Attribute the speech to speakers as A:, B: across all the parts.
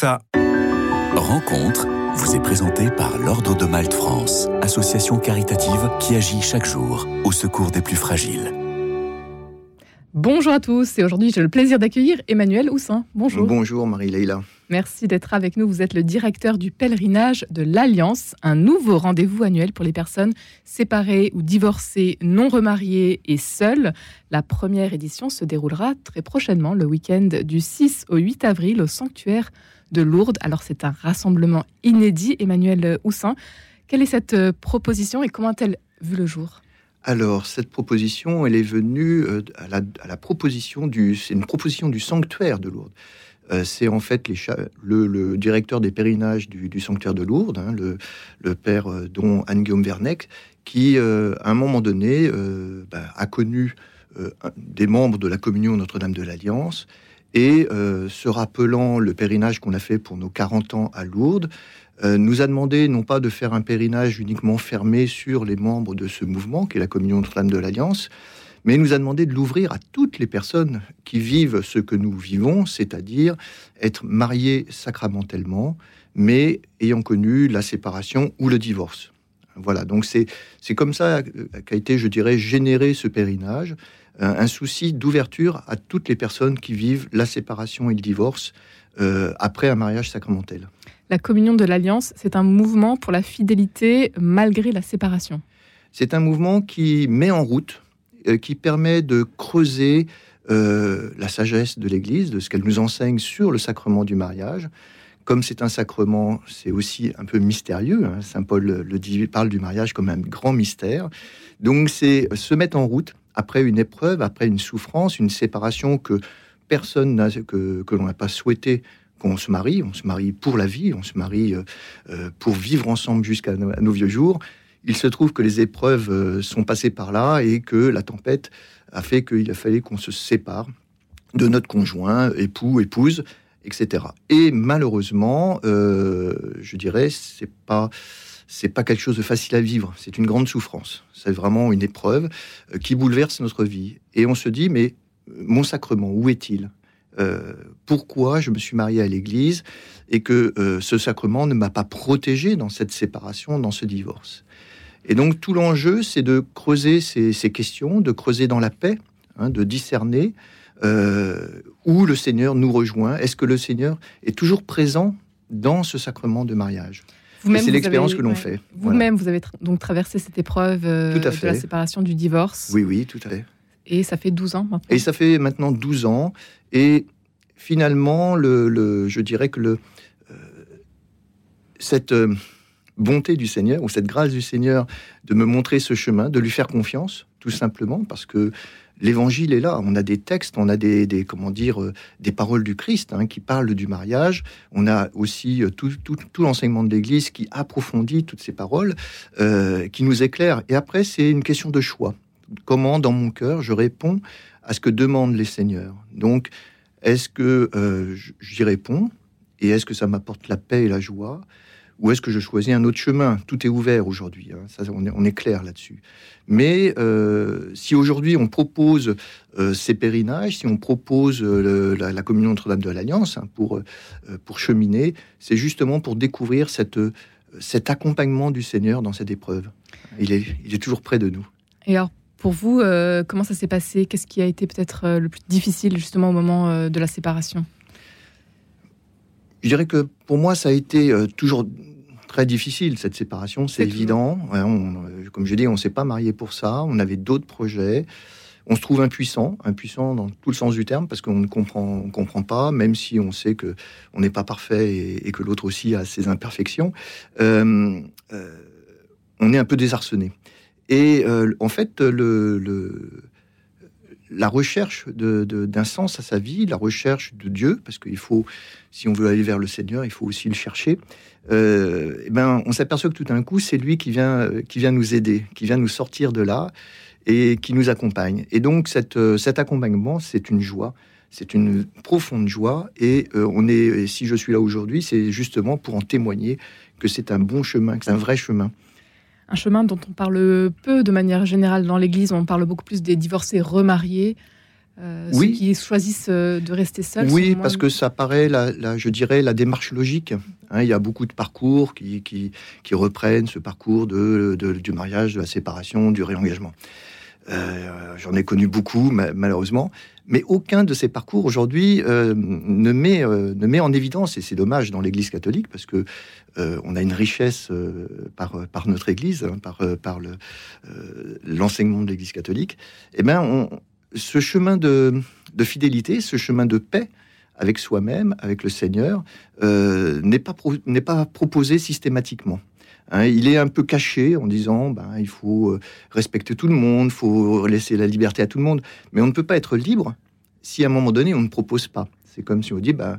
A: ça.
B: Rencontre vous est présentée par l'Ordre de Malte France, association caritative qui agit chaque jour au secours des plus fragiles.
C: Bonjour à tous et aujourd'hui j'ai le plaisir d'accueillir Emmanuel Houssin. Bonjour.
D: Bonjour Marie-Leila.
C: Merci d'être avec nous. Vous êtes le directeur du pèlerinage de l'Alliance, un nouveau rendez-vous annuel pour les personnes séparées ou divorcées, non remariées et seules. La première édition se déroulera très prochainement, le week-end du 6 au 8 avril, au sanctuaire de Lourdes. Alors c'est un rassemblement inédit. Emmanuel Houssin, quelle est cette euh, proposition et comment a-t-elle vu le jour?
D: Alors, cette proposition, elle est venue euh, à la, proposition du, c'est une proposition du sanctuaire de Lourdes. Euh, c'est en fait les le, directeur des pèlerinages du, sanctuaire de Lourdes, hein, le, père euh, dont Anne-Guillaume Vernec, qui, à un moment donné, bah, a connu des membres de la communion Notre-Dame de l'Alliance, et se rappelant le pèlerinage qu'on a fait pour nos 40 ans à Lourdes, nous a demandé non pas de faire un pèlerinage uniquement fermé sur les membres de ce mouvement, qui est la communion Notre-Dame de l'Alliance, mais nous a demandé de l'ouvrir à toutes les personnes qui vivent ce que nous vivons, c'est-à-dire être mariées sacramentellement, mais ayant connu la séparation ou le divorce. Voilà, donc c'est comme ça qu'a été, je dirais, généré ce périnage, un, souci d'ouverture à toutes les personnes qui vivent la séparation et le divorce euh, après un mariage sacramentel.
C: La communion de l'Alliance, c'est un mouvement pour la fidélité malgré la séparation.
D: C'est un mouvement qui met en route euh, qui permet de creuser euh, la sagesse de l'Église, de ce qu'elle nous enseigne sur le sacrement du mariage. Comme c'est un sacrement, c'est aussi un peu mystérieux. Hein. Saint Paul le dit, parle du mariage comme un grand mystère. Donc c'est se mettre en route après une épreuve, après une souffrance, une séparation que personne n'a, que, que l'on n'a pas souhaité qu'on se marie. On se marie pour la vie, on se marie euh, pour vivre ensemble jusqu'à nos vieux jours. Il se trouve que les épreuves euh, sont passées par là et que la tempête a fait qu'il a fallu qu'on se sépare de notre conjoint, époux, épouse, etc. Et malheureusement, euh, je dirais, c'est pas c'est pas quelque chose de facile à vivre. C'est une grande souffrance. C'est vraiment une épreuve euh, qui bouleverse notre vie. Et on se dit, mais mon sacrement, où est-il? Pourquoi je me suis marié à l'Église et que ce sacrement ne m'a pas protégé dans cette séparation, dans ce divorce? Et donc tout l'enjeu, c'est de creuser ces, questions, de creuser dans la paix, hein, de discerner euh, où le Seigneur nous rejoint. Est-ce que le Seigneur est toujours présent dans ce sacrement de mariage? C'est l'expérience que l'on fait.
C: Vous-même, vous avez donc traversé cette épreuve euh, de la séparation, du divorce.
D: Oui, oui, tout à fait.
C: Et ça fait 12 ans maintenant.
D: Et ça fait maintenant 12 ans. Et finalement, le, je dirais que le, euh, cette, bonté du Seigneur ou cette grâce du Seigneur de me montrer ce chemin, de lui faire confiance, tout simplement, parce que l'évangile est là. On a des textes, on a des, comment dire, euh, des paroles du Christ hein, qui parlent du mariage. On a aussi euh, tout, l'enseignement de l'Église qui approfondit toutes ces paroles, euh, qui nous éclaire. Et après, c'est une question de choix. Comment, dans mon cœur, je réponds à ce que demandent les seigneurs? Donc, est-ce que j'y réponds? Et est-ce que ça m'apporte la paix et la joie? Ou est-ce que je choisis un autre chemin? Tout est ouvert aujourd'hui, hein. ça, on, est, clair là-dessus. Mais euh, si aujourd'hui on propose euh, ces pèlerinages, si on propose euh, la, communion Notre-Dame de l'Alliance hein, pour, pour cheminer, c'est justement pour découvrir cet accompagnement du Seigneur dans cette épreuve. Il est toujours près de nous.
C: Et alors, pour vous, comment ça s'est passé? Qu'est-ce qui a été peut-être le plus difficile justement au moment de la séparation?
D: Je dirais que pour moi, ça a été toujours très difficile cette séparation, c'est évident. Euh, comme je dis, on s'est pas marié pour ça. On avait d'autres projets. On se trouve impuissant, impuissant dans tout le sens du terme, parce qu'on ne comprend, on comprend pas, même si on sait que on n'est pas parfait et, que l'autre aussi a ses imperfections. Euh, euh, on est un peu désarçonné. Et en fait, le, le la recherche d'un sens à sa vie, la recherche de Dieu, parce qu'il faut, si on veut aller vers le Seigneur, il faut aussi le chercher. Euh, eh ben, on s'aperçoit que tout d'un coup, c'est lui qui vient, qui vient nous aider, qui vient nous sortir de là et qui nous accompagne. Et donc, euh, cet accompagnement, c'est une joie, c'est une profonde joie. Et euh, on est, si je suis là aujourd'hui, c'est justement pour en témoigner que c'est un bon chemin, que c'est un vrai chemin
C: un chemin dont on parle peu de manière générale dans l'Église. On parle beaucoup plus des divorcés remariés. ceux qui choisissent de rester seuls
D: Oui, parce que ça paraît, la, je dirais, la démarche logique. Hein. il y a beaucoup de parcours qui, qui, reprennent ce parcours de, du mariage, de la séparation, du réengagement. J'en ai connu beaucoup, malheureusement mais aucun de ces parcours aujourd'hui euh, ne, met, euh, ne met en évidence, et c'est dommage dans l'Église catholique, parce que euh, on a une richesse par, par notre Église, hein, par, par l'enseignement de l'Église catholique, eh bien, ce chemin de, de, fidélité, ce chemin de paix avec soi-même, avec le Seigneur, n'est pas, n'est pas proposé systématiquement. Hein, il est un peu caché en disant ben, il faut euh, respecter tout le monde, il faut laisser la liberté à tout le monde. Mais on ne peut pas être libre si à un moment donné on ne propose pas. C'est comme si on dit ben,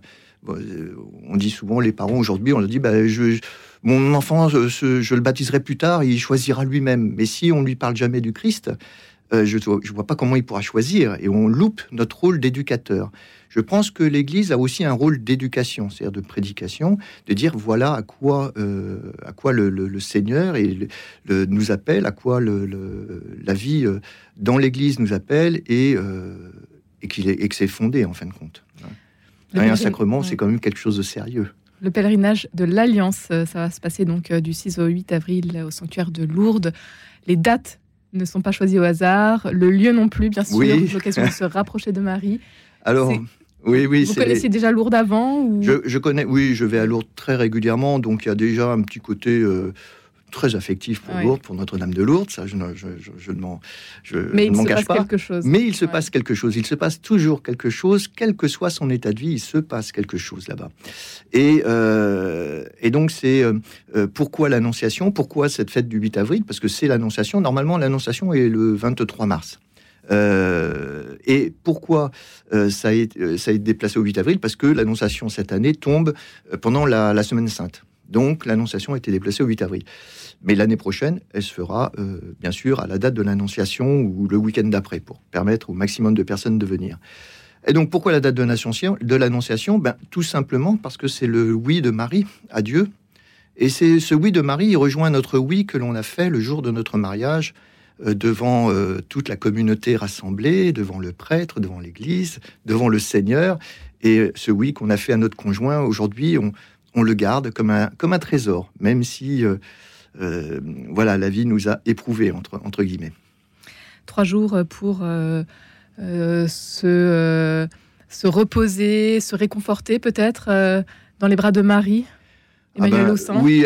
D: euh, on dit souvent les parents aujourd'hui, on leur dit ben, je, mon enfant, je, le baptiserai plus tard, il choisira lui-même. Mais si on lui parle jamais du Christ, euh, je ne vois pas comment il pourra choisir et on loupe notre rôle d'éducateur. Je pense que l'Église a aussi un rôle d'éducation, c'est-à-dire de prédication, de dire voilà à quoi, euh, à quoi le, Seigneur et nous appelle, à quoi la vie euh, dans l'Église nous appelle et, est, et que c'est fondé en fin de compte. un sacrement, c'est quand même quelque chose de sérieux.
C: Le pèlerinage de l'Alliance, ça va se passer donc du 6 au 8 avril au sanctuaire de Lourdes. Les dates ne sont pas choisis au hasard, le lieu non plus, bien sûr, oui. l'occasion de se rapprocher de Marie.
D: Alors, oui, oui.
C: Vous connaissiez déjà Lourdes avant ou...
D: je, connais, oui, je vais à Lourdes très régulièrement, donc il y a déjà un petit côté euh, très affectif pour Lourdes, pour Notre-Dame de Lourdes. Ça, je, ne, je, je, ne m'en,
C: Mais il
D: se
C: passe
D: pas.
C: quelque chose.
D: Mais il se passe quelque chose. Il se passe toujours quelque chose, quel que soit son état de vie, il se passe quelque chose là-bas. Et, euh, et donc, c'est euh, euh, pourquoi l'Annonciation Pourquoi cette fête du 8 avril? Parce que c'est l'Annonciation. Normalement, l'Annonciation est le 23 mars. et pourquoi ça, a été, ça a été déplacé au 8 avril? Parce que l'Annonciation cette année tombe pendant la, la Semaine Sainte. Donc l'Annonciation a été déplacée au 8 avril. Mais l'année prochaine, elle se fera, euh, bien sûr, à la date de l'Annonciation ou le week-end d'après, pour permettre au maximum de personnes de venir. Et donc, pourquoi la date de l'Annonciation? Ben, Tout simplement parce que c'est le oui de Marie à Dieu. Et c'est ce oui de Marie, il rejoint notre oui que l'on a fait le jour de notre mariage, euh, devant euh, toute la communauté rassemblée, devant le prêtre, devant l'Église, devant le Seigneur. Et ce oui qu'on a fait à notre conjoint, aujourd'hui, on, on, le garde comme un, comme un trésor, même si euh, voilà, la vie nous a éprouvés, entre, entre guillemets.
C: Trois jours pour euh, euh, se, se reposer, se réconforter peut-être dans les bras de Marie Emmanuel ah ben,
D: Oui,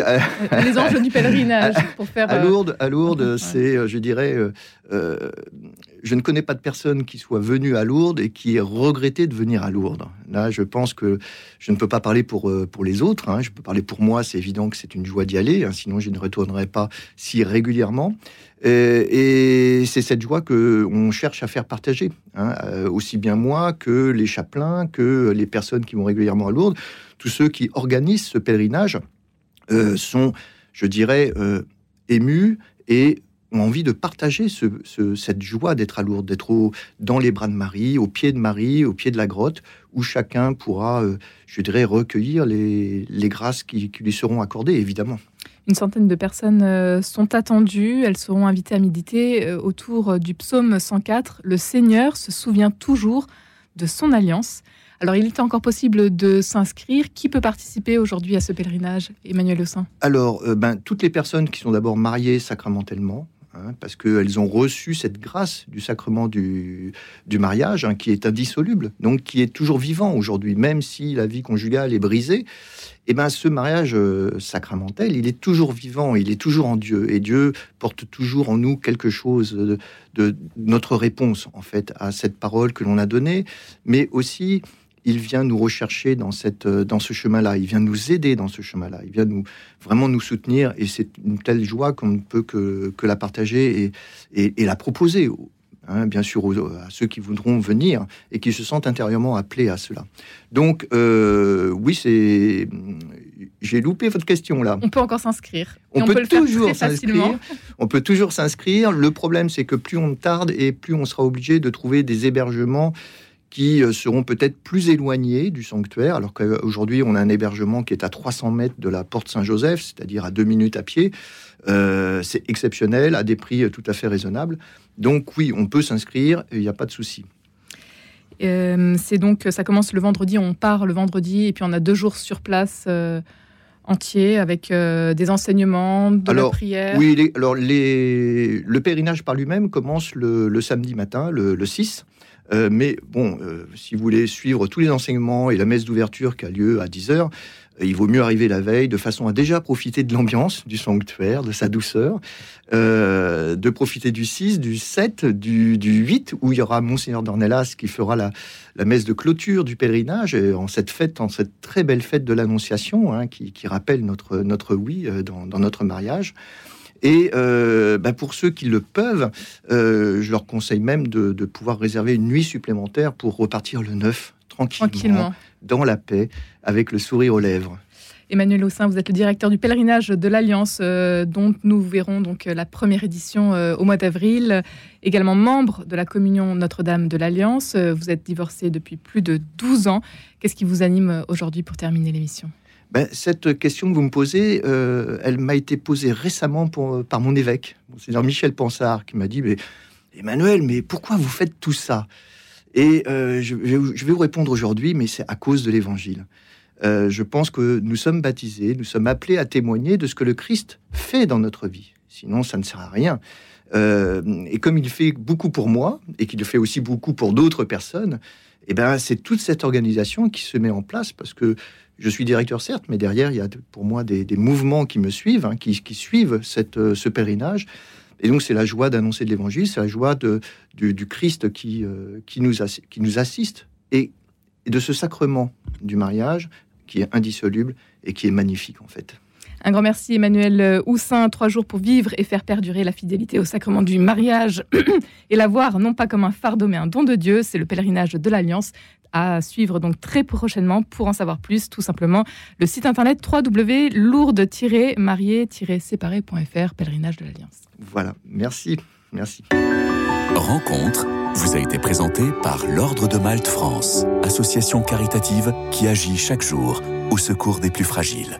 C: les anges du pèlerinage pour faire.
D: À Lourdes, à Lourdes, c'est, je dirais, je ne connais pas de personne qui soit venue à Lourdes et qui ait regretté de venir à Lourdes. Là, je pense que je ne peux pas parler pour, euh, pour les autres. Hein. Je peux parler pour moi. C'est évident que c'est une joie d'y aller. Hein. sinon, je ne retournerai pas si régulièrement. Et, c'est cette joie que on cherche à faire partager, hein. euh, aussi bien moi que les chapelains, que les personnes qui vont régulièrement à Lourdes, tous ceux qui organisent ce pèlerinage euh, sont, je dirais, émus et ont envie de partager cette joie d'être à Lourdes, d'être dans les bras de Marie, au pied de Marie, au pied de la grotte, où chacun pourra, euh, je dirais, recueillir les, grâces qui, lui seront accordées, évidemment.
C: Une centaine de personnes euh, sont attendues. Elles seront invitées à méditer euh, autour du psaume 104. Le Seigneur se souvient toujours de son alliance. Alors, il est encore possible de s'inscrire. Qui peut participer aujourd'hui à ce pèlerinage, Emmanuel Saint
D: Alors, ben, toutes les personnes qui sont d'abord mariées sacramentellement, Hein, parce qu'elles ont reçu cette grâce du sacrement du, mariage, hein, qui est indissoluble, donc qui est toujours vivant aujourd'hui, même si la vie conjugale est brisée. Et eh ben, ce mariage euh, sacramentel, il est toujours vivant, il est toujours en Dieu, et Dieu porte toujours en nous quelque chose de, de notre réponse, en fait, à cette parole que l'on a donnée, mais aussi il vient nous rechercher dans, cette, euh, dans ce chemin-là, il vient nous aider dans ce chemin-là, il vient nous, vraiment nous soutenir, et c'est une telle joie qu'on ne peut que, que la partager et, et, la proposer, hein, bien sûr, à ceux qui voudront venir et qui se sentent intérieurement appelés à cela. Donc, euh, oui, c'est... J'ai loupé votre question là.
C: On peut encore s'inscrire.
D: On, peut, toujours s'inscrire. On peut toujours s'inscrire. Le problème, c'est que plus on tarde et plus on sera obligé de trouver des hébergements qui euh, seront peut-être plus éloignés du sanctuaire, alors qu'aujourd'hui on a un hébergement qui est à 300 mètres de la porte Saint-Joseph, c'est-à-dire à deux minutes à pied. Euh, c'est exceptionnel, à des prix tout à fait raisonnables. Donc oui, on peut s'inscrire, il n'y a pas de souci.
C: c'est donc, ça commence le vendredi, on part le vendredi, et puis on a deux jours sur place entier avec des enseignements, de
D: alors,
C: la prière
D: Oui, alors les, le pèlerinage par lui-même commence le, samedi matin, le, 6. Mais bon, si vous voulez suivre tous les enseignements et la messe d'ouverture qui a lieu à 10h, il vaut mieux arriver la veille de façon à déjà profiter de l'ambiance du sanctuaire, de sa douceur, euh, de profiter du 6, du 7, du, 8, où il y aura Monseigneur Dornelas qui fera la, messe de clôture du pèlerinage, en cette fête, en cette très belle fête de l'Annonciation, hein, qui, rappelle notre, notre oui euh, dans, notre mariage. Et euh, bah, pour ceux qui le peuvent, je leur conseille même de, de, pouvoir réserver une nuit supplémentaire pour repartir le 9 tranquillement, dans la paix, avec le sourire aux lèvres.
C: Emmanuel Haussin, vous êtes le directeur du pèlerinage de l'Alliance, euh, dont nous verrons donc euh, la première édition euh, au mois d'avril. Également membre de la communion Notre-Dame de l'Alliance. vous êtes divorcé depuis plus de 12 ans. Qu'est-ce qui vous anime aujourd'hui pour terminer l'émission?
D: Ben, Cette question que vous me posez, elle m'a été posée récemment par mon évêque, Monseigneur Michel Pansard, qui m'a dit mais, Emmanuel, mais pourquoi vous faites tout ça? Et euh, je, vais vous répondre aujourd'hui, mais c'est à cause de l'Évangile. Euh, je pense que nous sommes baptisés, nous sommes appelés à témoigner de ce que le Christ fait dans notre vie. Sinon, ça ne sert à rien. Euh, et comme il fait beaucoup pour moi, et qu'il fait aussi beaucoup pour d'autres personnes, eh ben, c'est toute cette organisation qui se met en place parce que je suis directeur, certes, mais derrière, il y a pour moi des, mouvements qui me suivent, hein, qui, suivent cette, ce pèlerinage. Et donc, c'est la joie d'annoncer de l'évangile, c'est la joie du, Christ qui, euh, nous assiste et, de ce sacrement du mariage qui est indissoluble et qui est magnifique, en fait.
C: Un grand merci Emmanuel Houssin, trois jours pour vivre et faire perdurer la fidélité au sacrement du mariage et la voir non pas comme un fardeau mais un don de Dieu. C'est le pèlerinage de l'Alliance à suivre donc très prochainement. Pour en savoir plus, tout simplement, le site internet www.lourdes-mariés-séparés.fr, pèlerinage de l'Alliance.
D: Voilà, merci, merci.
B: Rencontre vous a été présentée par l'Ordre de Malte France, association caritative qui agit chaque jour au secours des plus fragiles.